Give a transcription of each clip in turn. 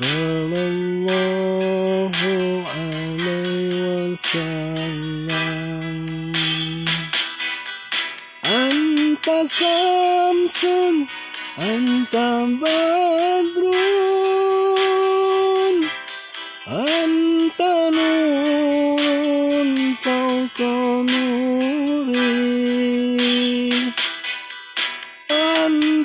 Sallallahu alaihi wasallam. Anta samsun Anta badrun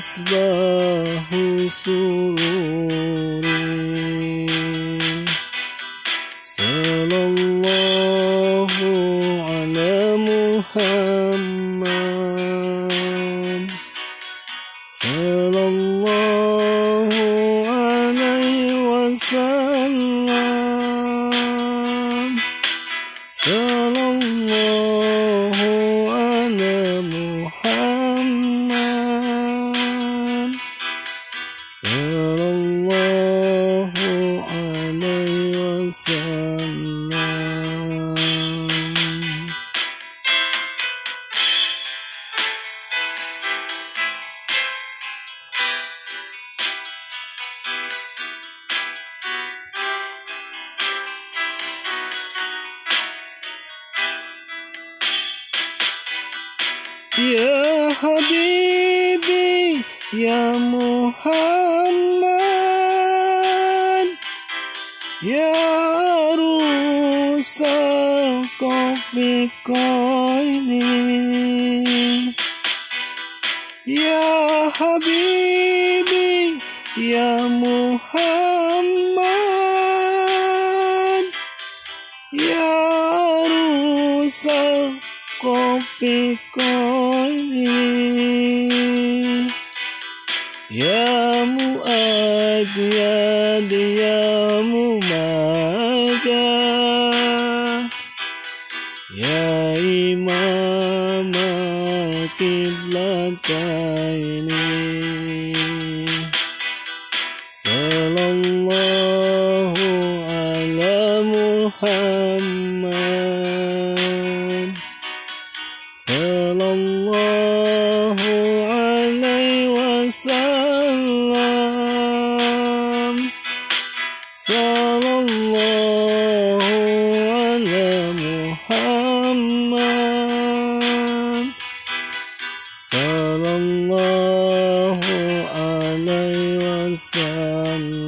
مصباح سروري. صلى الله على محمد صلى الله عليه وسلم. يا حبيبي Ya Muhammad Ya Rusal Kofi Koini Ya Habibi Ya Muhammad Ya Rusal Kofi Koini Ya Mu'ajjad Ya Mumajah Ya Imam Al-Qiblataini Sallallahu ala Muhammad السلام صلى الله على محمد. صلى الله عليه وسلم.